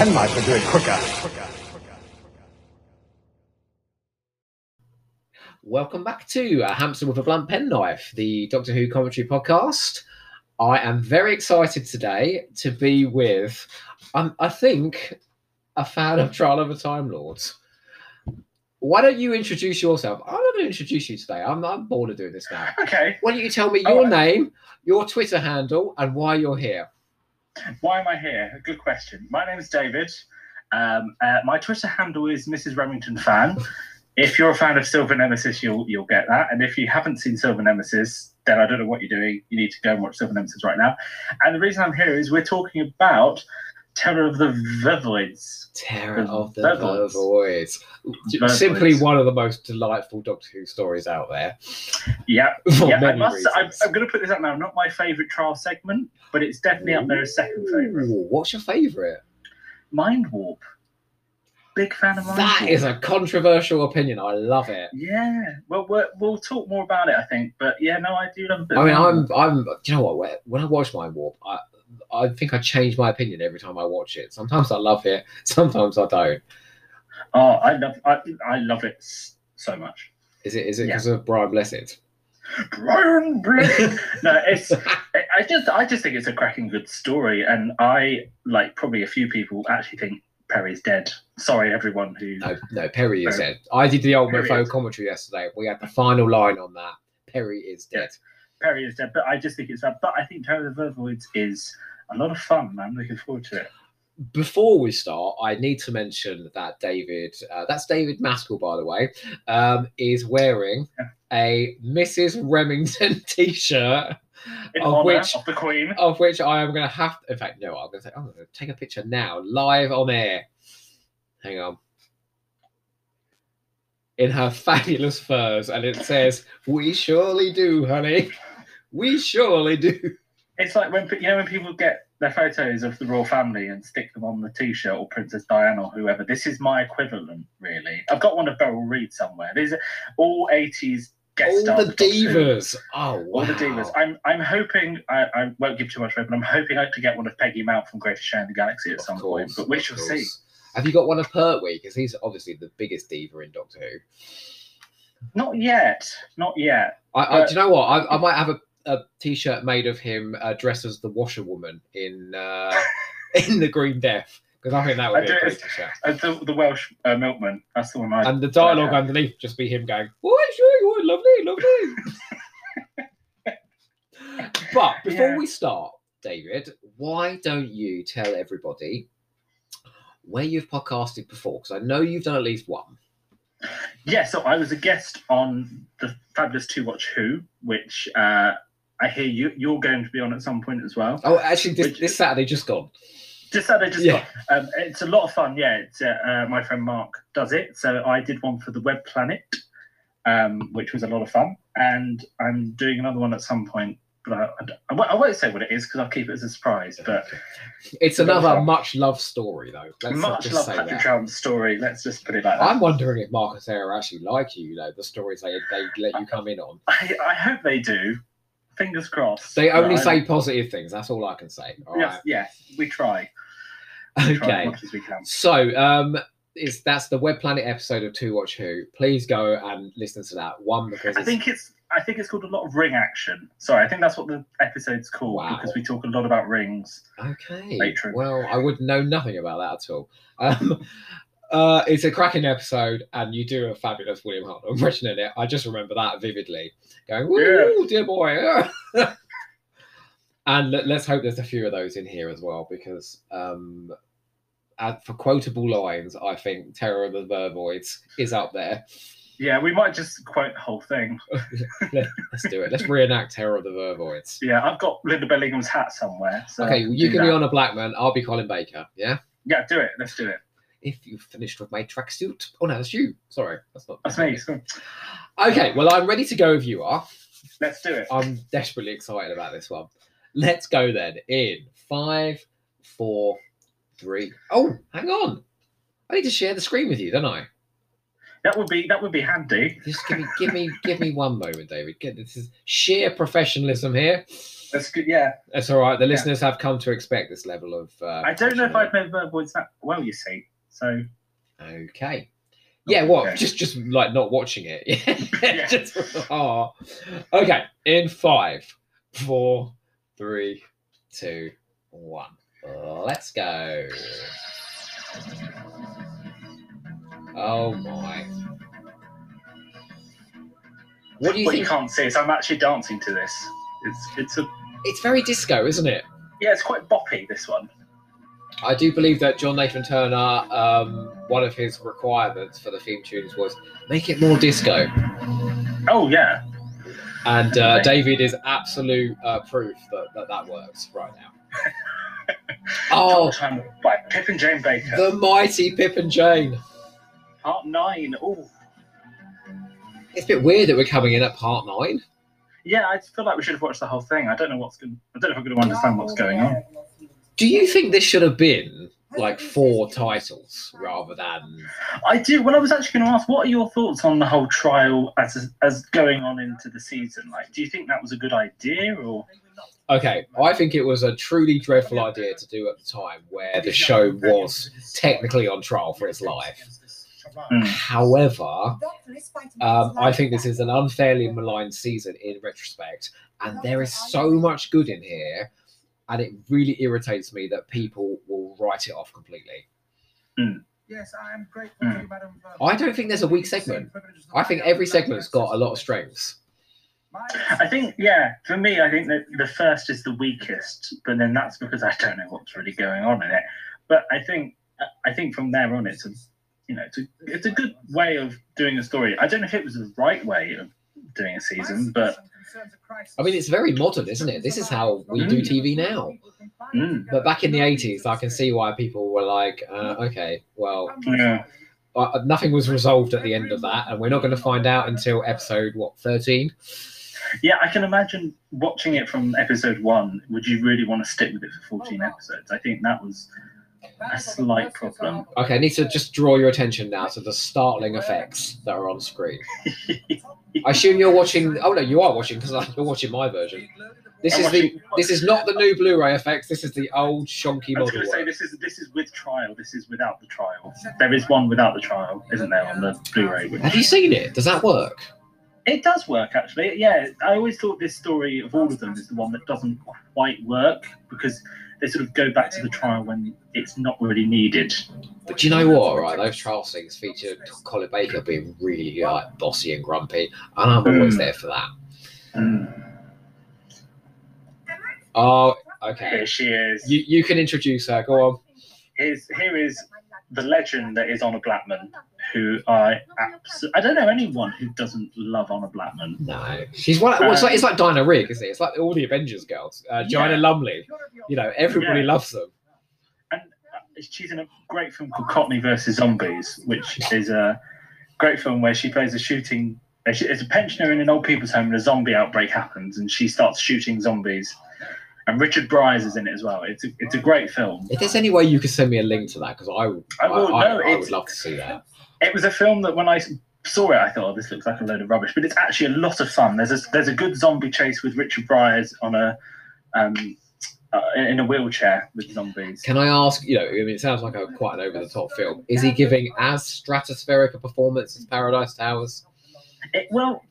penknife would do it quicker. Welcome back to A Hamster with a Blunt Penknife, the Doctor Who commentary podcast. I am very excited today to be with, um, I think, a fan of Trial of the Time Lords. Why don't you introduce yourself? I'm not going to introduce you today. I'm, I'm bored of doing this now. Okay. Why don't you tell me Oh, your I- name, your Twitter handle, and why you're here? Why am I here? Good question. My name is David. Um, uh, my Twitter handle is Mrs. Remington Fan. If you're a fan of Silver Nemesis, you'll you'll get that. And if you haven't seen Silver Nemesis, then I don't know what you're doing. You need to go and watch Silver Nemesis right now. And the reason I'm here is we're talking about Terror of the Vervoids. Terror The of the. Vervoids. Simply one of the most delightful Doctor Who stories out there. Yeah, yeah. I must, I'm. I'm going to put this out now. Not my favourite trial segment, but it's definitely up there as second favourite. Ooh, What's your favourite? Mind Warp. Big fan of Mind That Warp. is a controversial opinion. I love it. Yeah, well, we're, we'll talk more about it, I think. But yeah, no, I do love. I mean, I'm, I'm. Do you know what? When- When I watch Mind Warp, I, I think I change my opinion every time I watch it. Sometimes I love it, sometimes I don't. Oh, I love, I, I love it so much. Is it? Is it Yeah. because of Brian Blessed? Brian Blake. no, it's. I just, I just think it's a cracking good story, and I like probably a few people actually think Peri's dead. Sorry, everyone who. No, no. Peri is Peri. dead. I did the old Perry Mofo is- commentary yesterday. We had the final line on that. Peri is Yeah. Peri is dead, but I just think it's. That but I think Terror of the Vervoids is a lot of fun. I'm looking forward to it. before we start, I need to mention that David, uh, that's David Maskell, by the way, um, is wearing a Mrs. Remington t-shirt, In Of which- of the Queen. of which I am going to have. In fact, no, I'm going to say, I'm going to take a picture now, live on air. Hang on. In her fabulous furs, and it says, "We surely do, honey. We surely do." It's like when you know when people get their photos of the royal family and stick them on the T-shirt or Princess Diana or whoever. This is my equivalent, really. I've got one of Beryl Reid somewhere. These are all eighties guest All stars. the of Doctor Who. divas. Oh, wow. All the divas. I'm I'm hoping I, I won't give too much away, but I'm hoping I to get one of Peggy Mount from Greatest Show in the Galaxy at some course, point. But we shall see. Have you got one of Pertwee? Because he's obviously the biggest diva in Doctor Who. Not yet. Not yet. I, I, do you know what? I, I might have a, a t-shirt made of him uh, dressed as the washerwoman in uh, in the Green Death because I think that would I be a great t-shirt. Uh, the, the Welsh uh, milkman. That's the one I. And the dialogue underneath just be him going, "Oh, sure, lovely, lovely." but before Yeah. we start, David, why don't you tell everybody where you've podcasted before? Because I know you've done at least one. Yeah, so I was a guest on the fabulous Two Watch Who, which uh, I hear you you're going to be on at some point as well. Oh, actually, this, Which- this Saturday just gone. Just that I just Yeah. got, um, it's a lot of fun. Yeah, it's, uh, uh, my friend Mark does it. So I did one for the Web Planet, um, which was a lot of fun, and I'm doing another one at some point. But I, I, I won't- say what it is because I'll keep it as a surprise. But It's It's a lot of another much loved story, though. Let's much just love Patrick that. Troughton's story. Let's just put it like that. I'm wondering if Mark and Sarah actually like you, you know, the stories they, they let you come in on. I, I hope they do. Fingers crossed. They only I- say positive things. That's all I can say. All Yes, right. yes, we try. We try Okay. as much as we can. So, um, is that's the Web Planet episode of Two Watch Who. Please go and listen to that one because I it's, think it's I think it's called a lot of ring action. Sorry, I think that's what the episode's called Wow. because we talk a lot about rings. okay. Matron. Well, I would know nothing about that at all. Um, uh, it's a cracking episode, and you do a fabulous William Hart impression in it. I just remember that vividly. Going, "Woo, dear boy!" and let, us hope there's a few of those in here as well, because um, uh, for quotable lines, I think "Terror of the Vervoids" is up there. Yeah, we might just quote the whole thing. Let, us do it. Let's reenact "Terror of the Vervoids." Yeah, I've got Lynda Bellingham's hat somewhere. So Okay, you can be on a black man. I'll be Colin Baker. Yeah. Yeah, do it. Let's do it. If you've finished with my tracksuit. Oh no, that's you. Sorry, that's not. That's me. Okay, well, I'm ready to go if you are. let's do it. I'm desperately excited about this one. Let's go then in five, four, three. Oh, hang on. I need to share the screen with you, don't I? That would be that would be handy. Just give me, give me, give me one moment, David. Get this is sheer professionalism here. That's good. Yeah. That's all right. The Yeah. listeners have come to expect this level of. Uh, I don't know if I've made words that well. You see, so Okay. Yeah, what? Okay. Just, just like not watching it. Yeah. Just, oh. Okay. In five, four, three, two, one. Let's go. Oh my. What do you what you can't see is I'm actually dancing to this. It's it's a It's very disco, isn't it? yeah, it's quite boppy. This one. I do believe that John Nathan Turner, um, one of his requirements for the theme tunes was make it more disco. Oh yeah. And uh, Okay. David is absolute uh, proof that, that that works right now. oh, Time by Pip and Jane Baker. the mighty Pip and Jane. Part nine. Oh It's a bit weird that we're coming in at part nine. yeah, I feel like we should have watched the whole thing. I don't know what's going. I don't know if I'm going to understand what's going on. Do you think this should have been like four titles rather than? I do. Well, I was actually going to ask, what are your thoughts on the whole trial as as going on into the season? Like, do you think that was a good idea, or Okay, I think it was a truly dreadful idea to do at the time where the show was technically on trial for its life. Hmm. However, um, I think this is an unfairly maligned season in retrospect, and there is so much good in here, and it really irritates me that people will write it off completely. Yes, I am grateful Mm. to you, Madam. I don't think there's a weak segment. I think every segment's got a lot of strengths. I think, yeah, for me, I think that the first is the weakest, but then that's because I don't know what's really going on in it. But I think, I think from there on, it's a, you know, it's a, it's a good way of doing a story. I don't know if it was the right way of doing a season, but I mean, it's very modern, isn't it? This is how we do TV now. Mm. But back in the 80s, I can see why people were like, uh, okay, well, Yeah. uh, nothing was resolved at the end of that, and we're not going to find out until episode, what, 13? yeah, I can imagine watching it from episode one. Would you really want to stick with it for 14 episodes? I think that was a slight problem. Okay, I need to just draw your attention now to the startling effects that are on screen. I assume you're watching. Oh no, you are watching because you're watching my version. This I'm is the. This is not the new Blu-ray effects. This is the old shonky model. I was going to say this is this is with trial. This is without the trial. There is one without the trial, isn't there, on the Blu-ray? which- Have you seen it? Does that work? It does work actually. Yeah, I always thought this story of all of them is the one that doesn't quite work because they sort of go back to the trial when it's not really needed. But do you know what? Right, those trial scenes feature Colin Baker being really like bossy and grumpy, and I'm always Mm. there for that. Mm. Oh, okay. Here she is. You you can introduce her. Go on. Here's, here is the legend that is Honor Blackman, who I abs- I don't know anyone who doesn't love Honor Blackman. No, she's one. Well, it's like it's like Diana Rigg, isn't it? It's like all the Avengers girls. Uh, Joanna Yeah. Lumley. You know, everybody Yeah. loves them. and uh, she's in a great film called Cockney versus Zombies, which is a great film where she plays a shooting. uh, It's a pensioner in an old people's home, and a zombie outbreak happens, and she starts shooting zombies. And Richard Briers is in it as well. It's a, it's a great film. If there's any way you could send me a link to that, because I, would- I will, I, I, no, I it's- would love to see that. It was a film that when I saw it, I thought, oh, this looks like a load of rubbish, but it's actually a lot of fun. There's a, there's a good zombie chase with Richard Briers on a um, uh, in a wheelchair with zombies. Can I ask? You know, I mean, it sounds like a quite an over-the-top film. Is he giving as stratospheric a performance as Paradise Towers? It, well,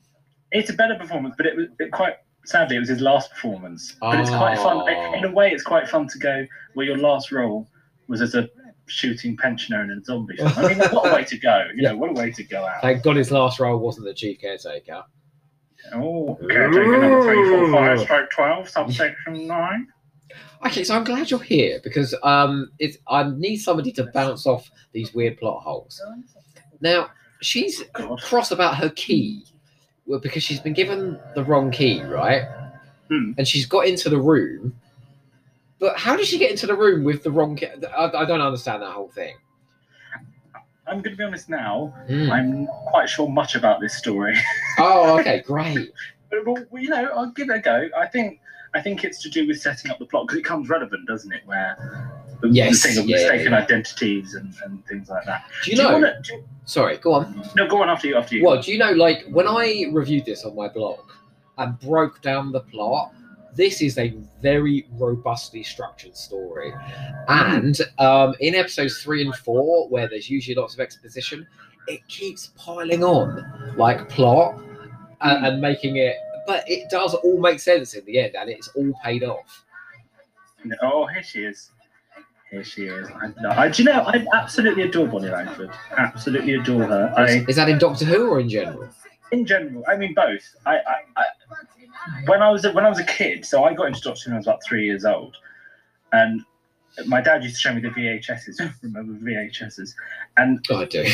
it's a better performance, but it was it quite sadly it was his last performance. But it's quite fun. Oh. In a way, it's quite fun to go where your last role was as a shooting pensioner in a zombie film. I mean, what a way to go! You know, what a way to go out. Thank God his last role wasn't the chief caretaker. Oh, caretaker number three, four, five, stroke twelve, subsection nine. Okay, so I'm glad you're here because um, it's I need somebody to bounce off these weird plot holes. Now she's God. cross about her key because she's been given the wrong key, right? Hmm. And she's got into the room. But how did she get into the room with the wrong key? I, I don't understand that whole thing. I'm going to be honest now. Hmm. I'm not quite sure much about this story, Oh, okay, great. but well, you know, I'll give it a go. I think I think it's to do with setting up the plot because it comes relevant, doesn't it? Where the, Yes, the thing of yeah, mistaken yeah. identities and, and things like that. Do you Do know? wanna- do you- Sorry, go on. no, go on after you. After you. Well, do you know, like, when I reviewed this on my blog and broke down the plot, this is a very robustly structured story. And um, in episodes three and four, where there's usually lots of exposition, it keeps piling on, like, plot and, and making it. But it does all make sense in the end, and it's all paid off. Oh, here she is. Here she is. I, no, I, do you know? I absolutely adore Bonnie Langford. Absolutely adore her. I, Is that in Doctor Who or in general? in general, I mean both. I, I, I when I was a, when I was a kid, so I got into Doctor Who when I was about three years old, and my dad used to show me the VHSs. Remember VHSs? And I do.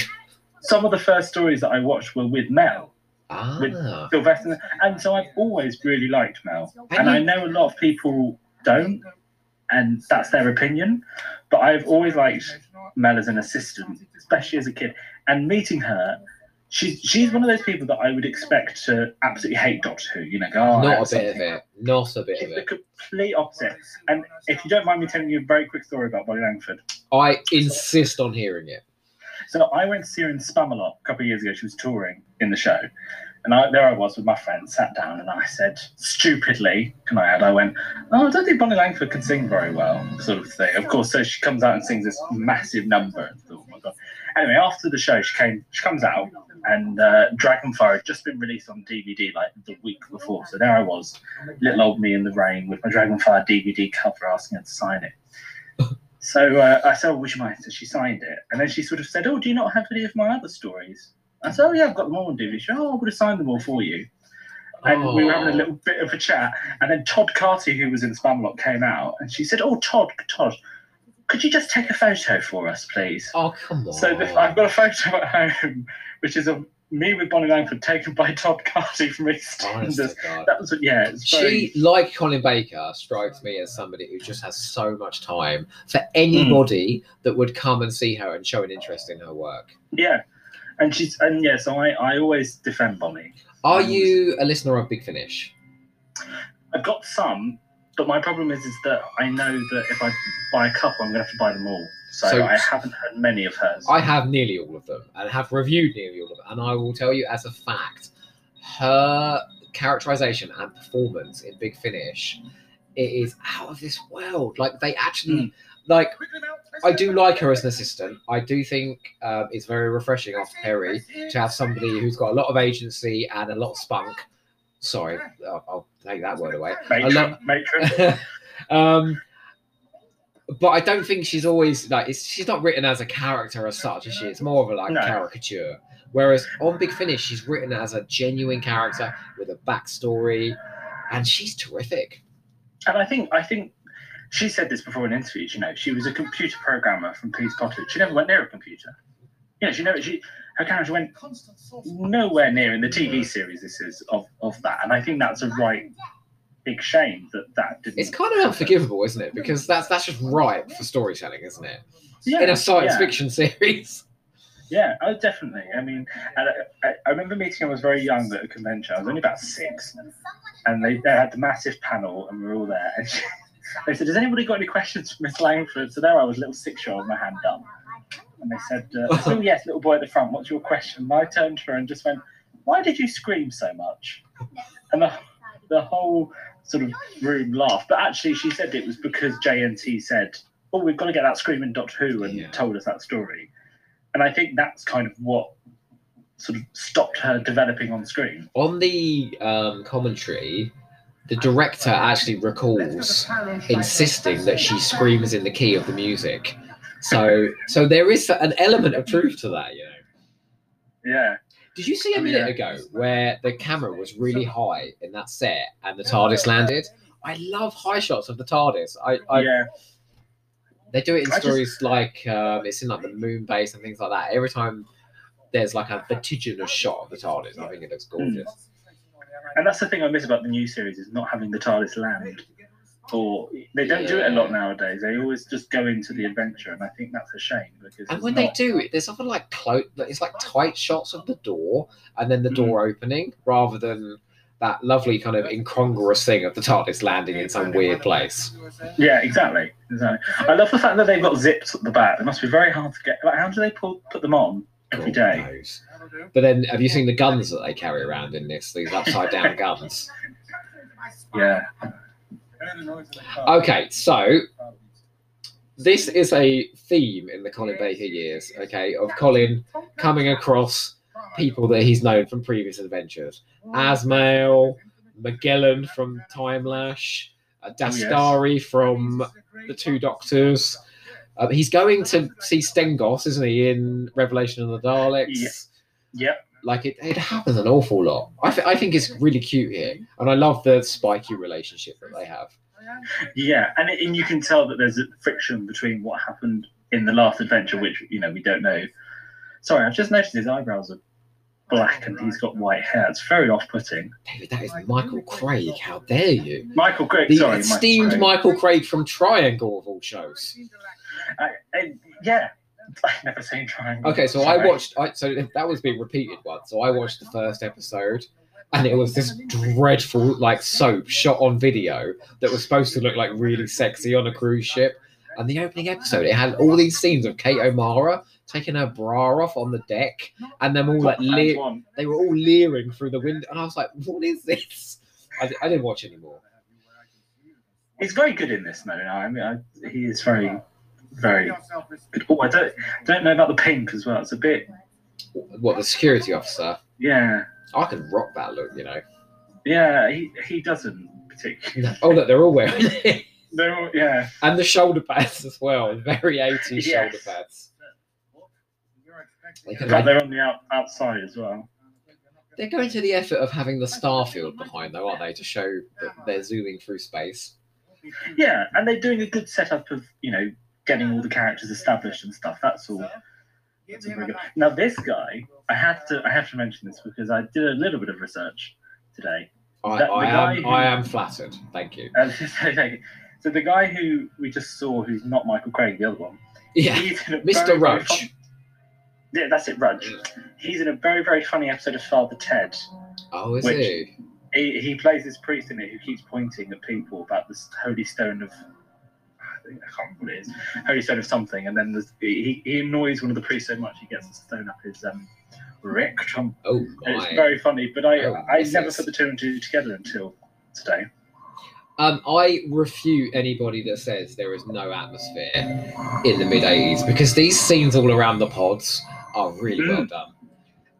some of the first stories that I watched were with Mel, Ah. Sylvester, and so I've always really liked Mel. And And I know a lot of people don't, and that's their opinion. But I've always liked Mel as an assistant, especially as a kid. And meeting her, she's she's one of those people that I would expect to absolutely hate Doctor Who. You know, go oh, Not a bit of it. Not a bit of She's the it. complete opposite. And if you don't mind me telling you a very quick story about Bonnie Langford. I insist on hearing it. So I went to see her in Spamalot a couple of years ago. She was touring in the show. And I, there I was with my friend, sat down, and I said, stupidly, can I add, I went, Oh, I don't think Bonnie Langford can sing very well, sort of thing. Of course, so she comes out and sings this massive number. And thought, oh my God. Anyway, after the show, she came, she comes out, and uh, Dragonfire had just been released on DVD like the week before. So there I was, little old me in the rain with my Dragonfire DVD cover asking her to sign it. So uh, I said, oh, would you mind? So she signed it. And then she sort of said, oh, do you not have any of my other stories? I said, oh, yeah, I've got them all on DVD. She said, oh, I would have signed them all for you. And we were having a Oh. little bit of a chat. And then Todd Carty, who was in Spamalot, came out. And she said, oh, Todd, Todd, could you just take a photo for us, please? Oh come on! So the, I've got a photo at home, which is of me with Bonnie Langford taken by Todd Carty from EastEnders. That was, yeah, it's very... She, like Colin Baker, strikes me as somebody who just has so much time for anybody that would come and see her and show an interest in her work. Yeah, and she's and yeah, so I I always defend Bonnie. Are you a listener of Big Finish? I've got some, but my problem is is that I know that if I buy a couple, I'm gonna have to buy them all. So, So- I haven't heard many of hers. I have nearly all of them and have reviewed nearly all of them, and I will tell you as a fact, her characterization and performance in Big Finish, it is out of this world. Like they actually, like I do like her as an assistant. I do think um, it's very refreshing after Peri to have somebody who's got a lot of agency and a lot of spunk. Sorry, I'll, I'll take that word away. A matron, lot, matron. um, but I don't think she's always like it's, she's not written as a character as such, is she? It's more of a like No. caricature. Whereas on Big Finish, she's written as a genuine character with a backstory, and she's terrific. And I think I think she said this before in interviews. You know, she was a computer programmer from Pease Pottage. She never went near a computer. You know, she never she her character went nowhere near in the TV series. This is of of that, and I think that's a right big shame that that didn't. It's kind of unforgivable, isn't it? Because that's that's just right for storytelling, isn't it? yeah, In a science yeah. fiction series. Yeah, oh, definitely. I mean, and I, I, I remember meeting. I was very young at a convention. I was only about six, and they, they had the massive panel, and we were all there. And she, they said, "Has anybody got any questions for Miss Langford?" So there I was, a little six-year-old, my hand up, and they said, uh, "Oh yes, little boy at the front. What's your question?" And I turned to her and just went, "Why did you scream so much?" And the the whole sort of room laughed. But actually, she said it was because JNT said, "Oh, we've got to get that screaming Doctor Who," and Yeah. told us that story. And I think that's kind of what sort of stopped her developing on screen. On the um, commentary, the director actually recalls insisting that she screams in the key of the music. So, so there is an element of truth to that, you know. Yeah, Did you see a Oh, minute yeah. ago where the camera was really high in that set and the TARDIS landed? I love high shots of the TARDIS. I, I yeah, they do it in I just- stories like um, it's in like the moon base and things like that. Every time there's like a vertiginous shot of the TARDIS, I think it looks gorgeous. and that's the thing I miss about the new series is not having the TARDIS land. Or they don't do it a lot nowadays. They always just go into the adventure, and I think that's a shame because And when not- they do it, there's often like close, it's like tight shots of the door and then the mm. door opening rather than that lovely kind of incongruous thing of the TARDIS landing in some weird place. Yeah, exactly. Exactly. I love the fact that they've got zips at the back. It must be very hard to get. Like, how do they pull, put them on every God day? knows. But then, have you seen the guns that they carry around in this? These upside down guns. Yeah. Okay, so this is a theme in the Colin Baker years. Okay, of Colin coming across people that he's known from previous adventures. Azmael, Magellan from Time Lash, uh, Dastari from the Two Doctors. Uh, he's going to see Stengos, isn't he, in Revelation of the Daleks? Yeah. Yep. Like it, it happens an awful lot. I, th- I think it's really cute here, and I love the spiky relationship that they have. Yeah, and, it, and you can tell that there's a friction between what happened in the last adventure, which you know we don't know. Sorry, I've just noticed his eyebrows are black and he's got white hair. It's very off-putting. David, that is Michael Craig. How dare you? Michael Craig, The sorry, esteemed Michael. Michael Craig from Triangle of all shows. Craig. I, I, yeah, I've never seen Triangle. Okay, so I watched. I, so that was being repeated once. So I watched the first episode, and it was this dreadful like soap shot on video that was supposed to look like really sexy on a cruise ship. And the opening episode, it had all these scenes of Kate O'Mara taking her bra off on the deck, and them all like they were all leering through the window, and I was like, "What is this?" I, I didn't watch anymore. He's very good in this, though. I mean, I, he is very, very good. Oh, I don't don't know about the pink as well. It's a bit, What the security officer? yeah, I can rock that look, you know. yeah. He he doesn't particularly. Oh look, they're all wearing it. No, yeah, and the shoulder pads as well. Very 80s shoulder pads. They in can, fact, like, they're on the out, outside as well. they're going to the effort of having the starfield behind, though, aren't they, to show that they're zooming through space. Yeah, and they're doing a good setup of you know getting all the characters established and stuff. That's all. That's all very good. Now this guy, I have to I have to mention this because I did a little bit of research today. I, That- I am, who- I am flattered. Thank you. Uh, so the guy who we just saw, who's not Michael Craig, the other one, Yeah, he's in a Mr. very, very Rudge. fun- yeah, that's it, Rudge. He's in a very very funny episode of Father Ted. Oh, is Which- he? He, he plays this priest in it who keeps pointing at people about this holy stone of. I think- I can't remember what it is. Holy stone of something, and then he, he annoys one of the priests so much he gets the stone up his um, rectum. Oh, And It's very funny, but I Oh, I never put the two and two together until today. Um, I refute anybody that says there is no atmosphere in the mid 80s because these scenes all around the pods are really Mm. well done.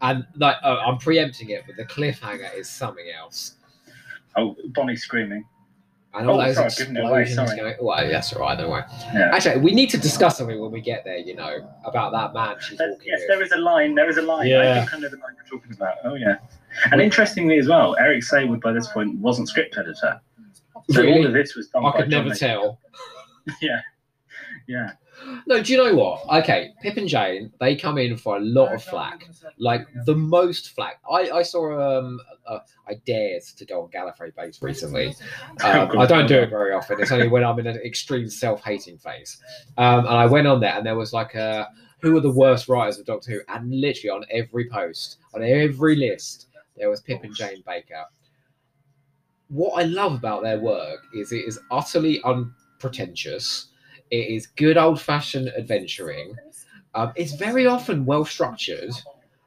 And like, uh, I'm preempting it, but the cliffhanger is something else. Oh, Bonnie screaming. And all Oh, those sorry, I've given it away, explosions sorry. going. Well, that's all right, don't worry. Yeah. Actually, we need to discuss something when we get there. You know about that man she's There's- walking yes, with. there is a line. There is a line. Yeah. I think I know the line you're talking about. Oh yeah. And interestingly as well, Eric Saward by this point wasn't script editor. So all of this was done I by could never John tell. Yeah. Yeah. No, do you know what? Okay, Pip and Jane, they come in for a lot of flack. Like the most flack. I, I saw um uh, I dared to go on Gallifrey base recently. Um, I don't do it very often. It's only when I'm in an extreme self-hating phase. Um, and I went on there, and there was like a who are the worst writers of Doctor Who, and literally on every post, on every list, there was Pip and Jane Baker. What I love about their work is it is utterly unpretentious. It is good old-fashioned adventuring. Um, it's very often well structured,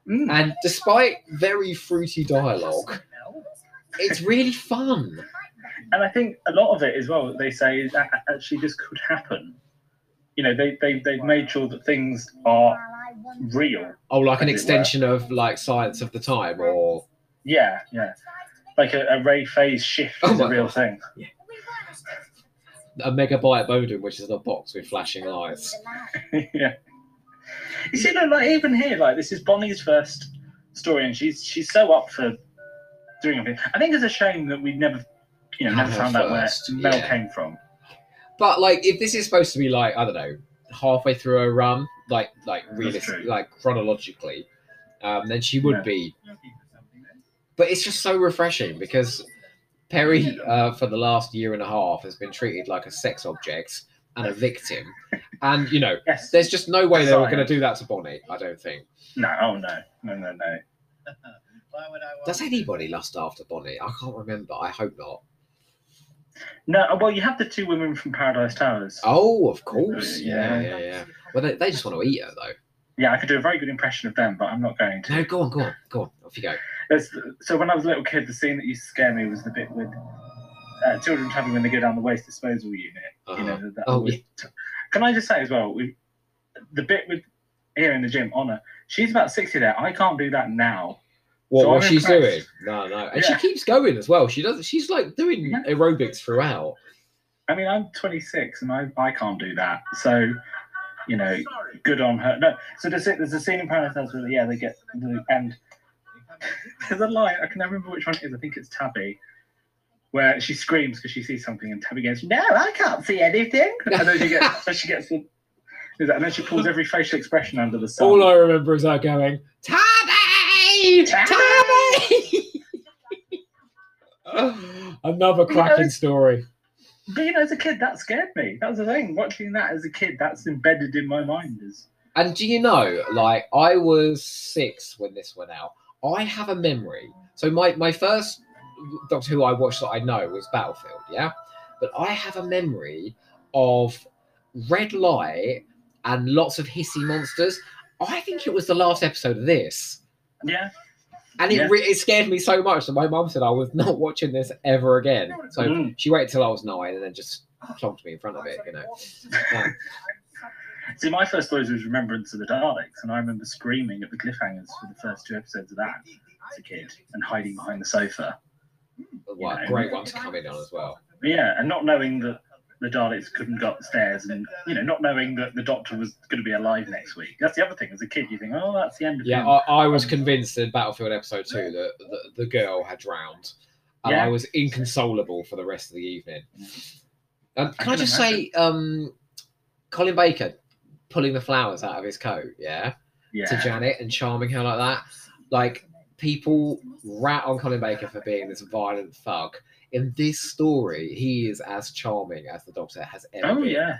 Mm. and despite very fruity dialogue, it's really fun. And I think a lot of it as well, they say, is that actually this could happen. You know, they, they, they've made sure that things are real. Oh, like an As were. extension of like Science of the Time, or Yeah, yeah. Like a, a ray phase shift Oh is a real God. thing. A megabyte modem, which is a box with flashing lights. yeah. You see, no, like even here, like this is Bonnie's first story, and she's she's so up for doing everything. I think it's a shame that we never, you know, never her found out where first, Mel yeah. came from. But like, if this is supposed to be like I don't know, halfway through a run, like like That's realistically, true. like chronologically, um, then she would Yeah. be. But it's just so refreshing because Peri, uh, for the last year and a half, has been treated like a sex object and a victim, and you know, Yes. there's just no way they were going to do that to Bonnie. I don't think. No. Oh no. No. No. No. Why would I want Does to- anybody lust after Bonnie? I can't remember. I hope not. No, well, you have the two women from Paradise Towers. Oh, of course. Yeah, Yeah. yeah, yeah. Well, they, they just want to eat her, though. Yeah, I could do a very good impression of them, but I'm not going to. No, go on, go on, go on. Off you go. There's, so when I was a little kid, the scene that used to scare me was the bit with uh, children traveling when they go down the waste disposal unit. You know, Uh-huh. that, that Oh, always- Can I just say as well, we, the bit with here in the gym, Honor, she's about 60 there. I can't do that now. What, So what I'm she's doing? No, no. And Yeah. she keeps going as well. She does. She's like doing Yeah. aerobics throughout. I mean, I'm 26 and I, I can't do that. So, you know, good on her. No, so there's a, there's a scene in Paradise where, yeah, they get the, and there's a line, I can never remember which one it is. I think it's Tabby, where she screams because she sees something and Tabby goes, No, I can't see anything. And then she gets, so she gets the, and then she pulls every facial expression under the sun. All I remember is her going, Tabby! Tabby!" Another cracking story. But you know, as a kid, that scared me. That was the thing. Watching that as a kid, that's embedded in my mind. As And do you know, like, I was six when this went out. I have a memory. So my, my first Doctor Who I watched that I know was Battlefield, yeah? But I have a memory of red light and lots of hissy monsters. I think it was the last episode of this. yeah, And it, Yeah. re- it scared me so much that my mum said I was not watching this ever again. So Mm. she waited till I was nine and then just plonked me in front of it, you know. Yeah. See, my first story was Remembrance of the Daleks, and I remember screaming at the cliffhangers for the first two episodes of that as a kid and hiding behind the sofa. Yeah. great one to come in on as well. But yeah, and not knowing that the Daleks couldn't go upstairs, and you know, not knowing that the Doctor was going to be alive next week. That's the other thing. As a kid, you think, oh, that's the end of it. Yeah. I, I was convinced in Battlefield episode two that the, the girl had drowned. And Yeah. I was inconsolable for the rest of the evening. Um, can I, can just say, um, Colin Baker pulling the flowers out of his coat, yeah, to Janet and charming her like that. Like, people rat on Colin Baker for being this violent thug. In this story, he is as charming as the Doctor has ever oh been. yeah.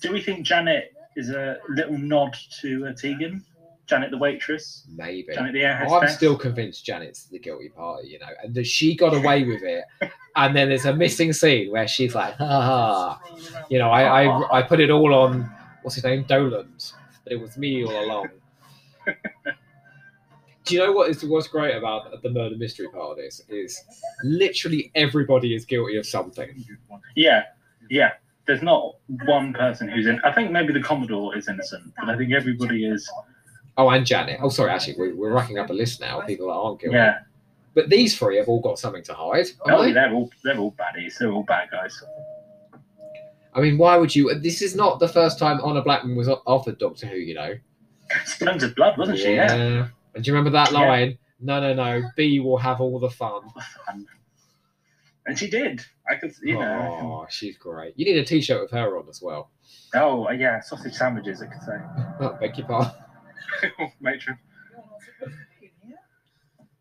Do we think Janet is a little nod to uh, Tegan? Janet the waitress, Maybe. Janet the air I'm still convinced Janet's the guilty party, you know, and that she got away with it. And then there's a missing scene where she's like, ha ha. You know, I, I, I put it all on, what's his name? Doland. But it was me all along. Do you know what is what's great about the murder mystery part of this? Is literally everybody is guilty of something. Yeah, yeah. There's not one person who's in. I think maybe the Commodore is innocent, but I think everybody is. Oh, and Janet. Oh, sorry, actually, we're, we're racking up a list now of people that aren't guilty. Yeah. But these three have all got something to hide. Oh, they? they're all they're all baddies. They're all bad guys. I mean, why would you? This is not the first time Honor Blackman was offered Doctor Who, you know. Splendid blood, wasn't she? Yeah. And do you remember that Yeah. line? No, no, no. B will have all the fun. And she did. I could, you know. Oh, she's great. You need a T-shirt with her on as well. Oh, uh, yeah, sausage sandwiches. I could say. Oh, beg your pardon. Matron.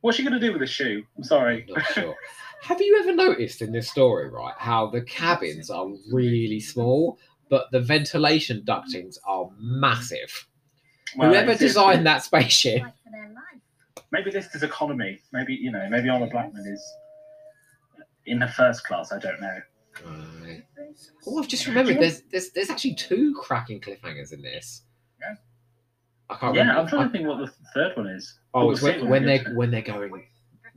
What's she gonna do with the shoe? I'm sorry. Not sure. Have you ever noticed in this story, right, how the cabins are really small, but the ventilation ductings are massive? Well, Whoever it's- it's- designed that spaceship Fight for their life. Maybe this is economy. Maybe you know. Maybe Honor Blackman is in the first class. I don't know. Right. Oh, I've just remembered. There's there's there's actually two cracking cliffhangers in this. Yeah. I can't yeah, remember. I'm trying I- to think what the third one is. oh, it's when, when when they're get to it. when they're going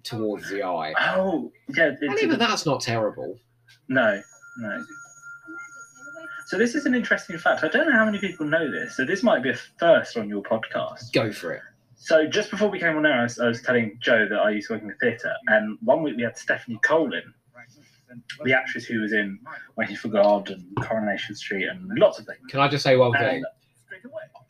towards the eye. Oh, yeah. And even that's not terrible. no, no. So this is an interesting fact. I don't know how many people know this. So this might be a first on your podcast. Go for it. So just before we came on air, I was, I was telling Joe that I used to work in the theatre, and one week we had Stephanie Cole, the actress who was in Waiting for God and Coronation Street and lots of things. Can I just say one thing?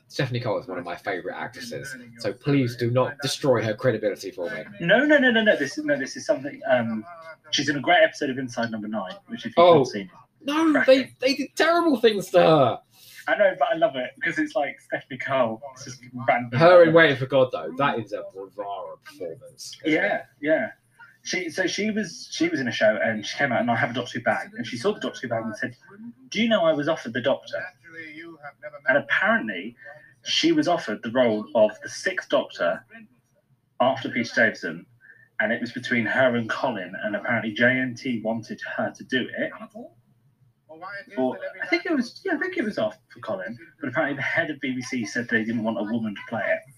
Stephanie Cole is one of my favourite actresses, so please do not destroy her credibility for me. no, no, no, no, no. This is no, this is something. Um, she's in a great episode of Inside Number Nine, which if you've Oh. not seen, No, they they did terrible things to her. I know, but I love it because it's like Stephanie Cole. It's just random. Her in Waiting for God though, that is a bravura performance. Yeah, yeah. She so she was she was in a show and she came out and I have a Doctor Who bag and she saw the Doctor Who bag and said, "Do you know I was offered the Doctor?" And apparently, she was offered the role of the Sixth Doctor after Peter Davison, and it was between her and Colin, and apparently JNT wanted her to do it. Or I think it was yeah, I think it was off for Colin, but apparently the head of BBC said they didn't want a woman to play it.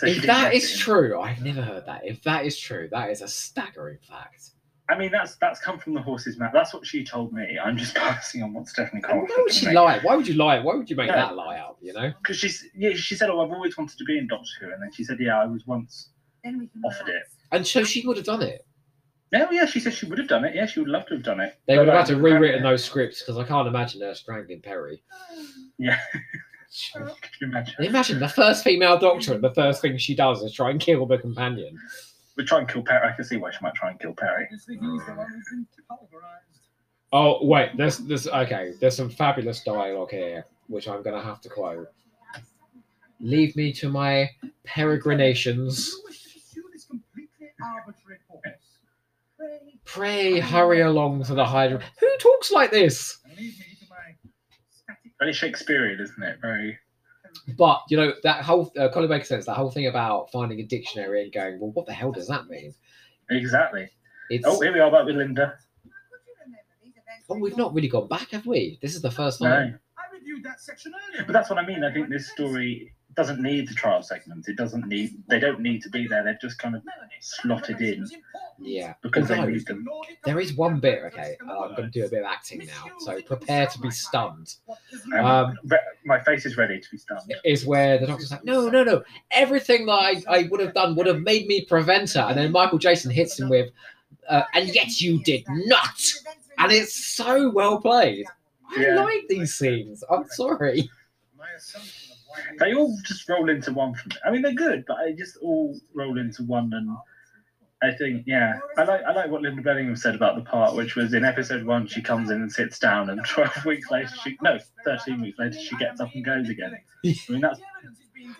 So if didn't that get is it. true, I've never heard that. If that is true, that is a staggering fact. I mean that's that's come from the horse's mouth. That's what she told me. I'm just passing on what Stephanie Cole. Why would she lie? Why would you lie? Why would you make No. that lie up? You know. Because she's yeah, she said, "Oh, I've always wanted to be in Doctor Who," and then she said, "Yeah, I was once offered it." And so she would have done it. No, yeah, she said she would have done it. Yeah, she would love to have done it. They But, would have had to rewritten those scripts because I can't imagine her strangling Peri. Yeah. Could you imagine? Imagine the first female doctor, and the first thing she does is try and kill the companion. We'd try and kill Peri. I can see why she might try and kill Peri. Obviously, he's the one who's been pulverized. Oh wait, there's there's okay. There's some fabulous dialogue here, which I'm going to have to quote. Leave me to my peregrinations. You wish to pursue this completely arbitrary course. Pray, Pray hurry along to the Hydra. Who talks like this? and leave me to my static Very Shakespearean, isn't it? Very. But you know that whole uh, Colin Baker sense that whole thing about finding a dictionary and going, well, what the hell does that mean? Exactly. It's Oh, here we are back with Lynda. oh, we've not really gone back, have we? This is the first No. time. I reviewed that section earlier. But that's what I mean. I think this story doesn't need the trial segment. It doesn't need. They don't need to be there. They've just kind of slotted in Yeah. because they need them. There is one bit, okay. and I'm going to do a bit of acting now, so prepare to be stunned. Um, Um, re- my face is ready to be stunned. Is where the doctor's like, no, no, no. Everything that I, I would have done would have made me prevent her. And then Michael Jayston hits him with, uh, and yet you did not. And it's so well played. I Yeah. like these scenes. I'm sorry. My assumption They all just roll into one for me. I mean, they're good, but they just all roll into one. And I think, yeah, I like I like what Lynda Bellingham said about the part, which was in episode one, she comes in and sits down, and 12 weeks later, she no, 13 weeks later, she gets up and goes again. I mean, that's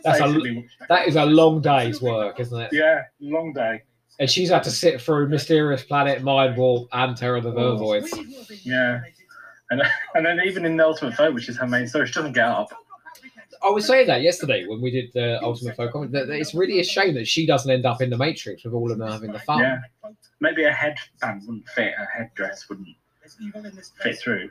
That's a- That is a long day's work, isn't it? yeah, long day. And she's had to sit through Mysterious Planet, Mind Warp, and Terror of the Vervoids. Oh. Yeah. And and then even in the Ultimate Foe, which is her main story, she doesn't get up. I was saying that yesterday when we did the Ultimate Foe comment. That that it's really a shame that she doesn't end up in the Matrix with all of them having the fun. Yeah. Maybe a headband wouldn't fit, a headdress wouldn't fit through.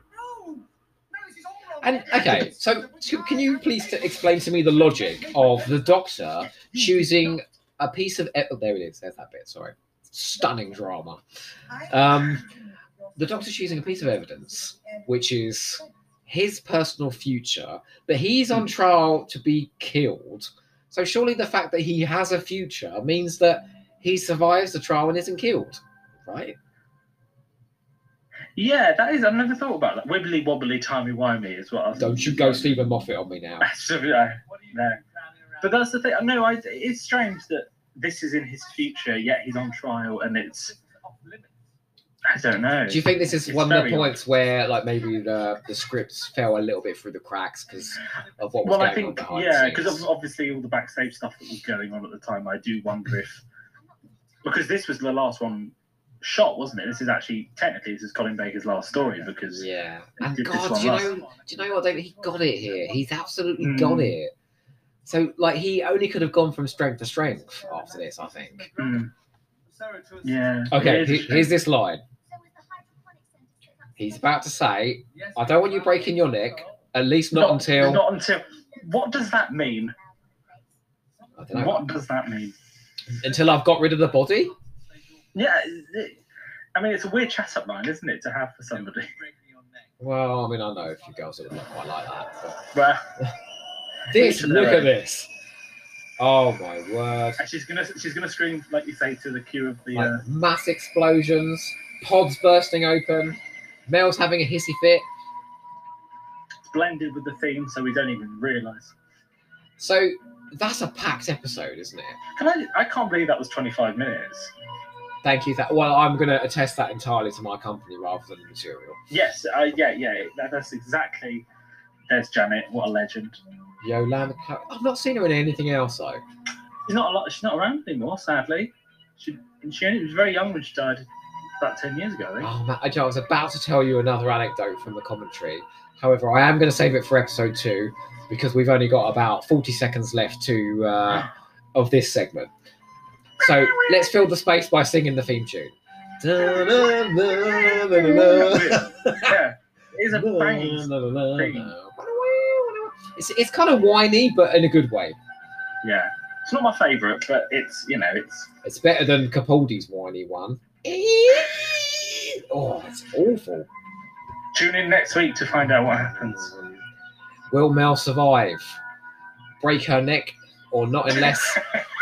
And okay, so can you please t- explain to me the logic of the Doctor choosing a piece of? Oh, there it is. There's that bit. Sorry, stunning drama. Um, the Doctor's choosing a piece of evidence, which is his personal future, but he's on hmm. trial to be killed. So surely the fact that he has a future means that he survives the trial and isn't killed, right? Yeah, that is. I've never thought about that. Wibbly wobbly, timey wimey is what I was. Don't you go Steven Moffat on me now. Yeah. No. But that's the thing. No, I, it's strange that this is in his future, yet he's on trial, and it's. I don't know. Do you think this is It's one of the very points where, like, maybe the the scripts fell a little bit through the cracks because of what was Well, going I think on behind yeah, because obviously all the backstage stuff that was going on at the time. I do wonder if because this was the last one shot, wasn't it? This is actually technically this is Colin Baker's last story because Yeah, and God, do you last. know, do you know what, David? He got it here. He's absolutely Mm. got it. So, like, he only could have gone from strength to strength after this, I think. Mm, yeah. Okay, it is a he- shame. here's this line. He's about to say, "I don't want you breaking your neck. At least not, until not until. What does that mean? I don't know, What does that mean? until I've got rid of the body." Yeah, it, I mean it's a weird chat up line, isn't it, to have for somebody? Well, I mean, I know a few girls that are not quite like that. But Well, this, look at this. Oh my word! and she's gonna she's gonna scream like you say to the cue of the. Like Uh, mass explosions, pods bursting open, Mel's having a hissy fit. it's blended with the theme, so we don't even realise. So that's a packed episode, isn't it? Can I? I can't believe that was 25 minutes. Thank you. That well, I'm going to attest that entirely to my company rather than the material. Yes, uh, yeah, yeah. That, that's exactly. There's Janet. What a legend. Yolanda, Clark- I've not seen her in anything else though. She's not a lot. She's not around anymore, sadly. She she only was very young when she died, about 10 years ago. I think. Oh man, I I was about to tell you another anecdote from the commentary. However, I am going to save it for episode two because we've only got about 40 seconds left to uh, of this segment. So let's fill the space by singing the theme tune. yeah, it is a banging. theme. It's, it's kind of whiny, but in a good way. Yeah, it's not my favourite, but it's you know it's It's better than Capaldi's whiny one. Oh, it's awful. tune in next week to find out what happens. Will Mel survive? Break her neck, or not unless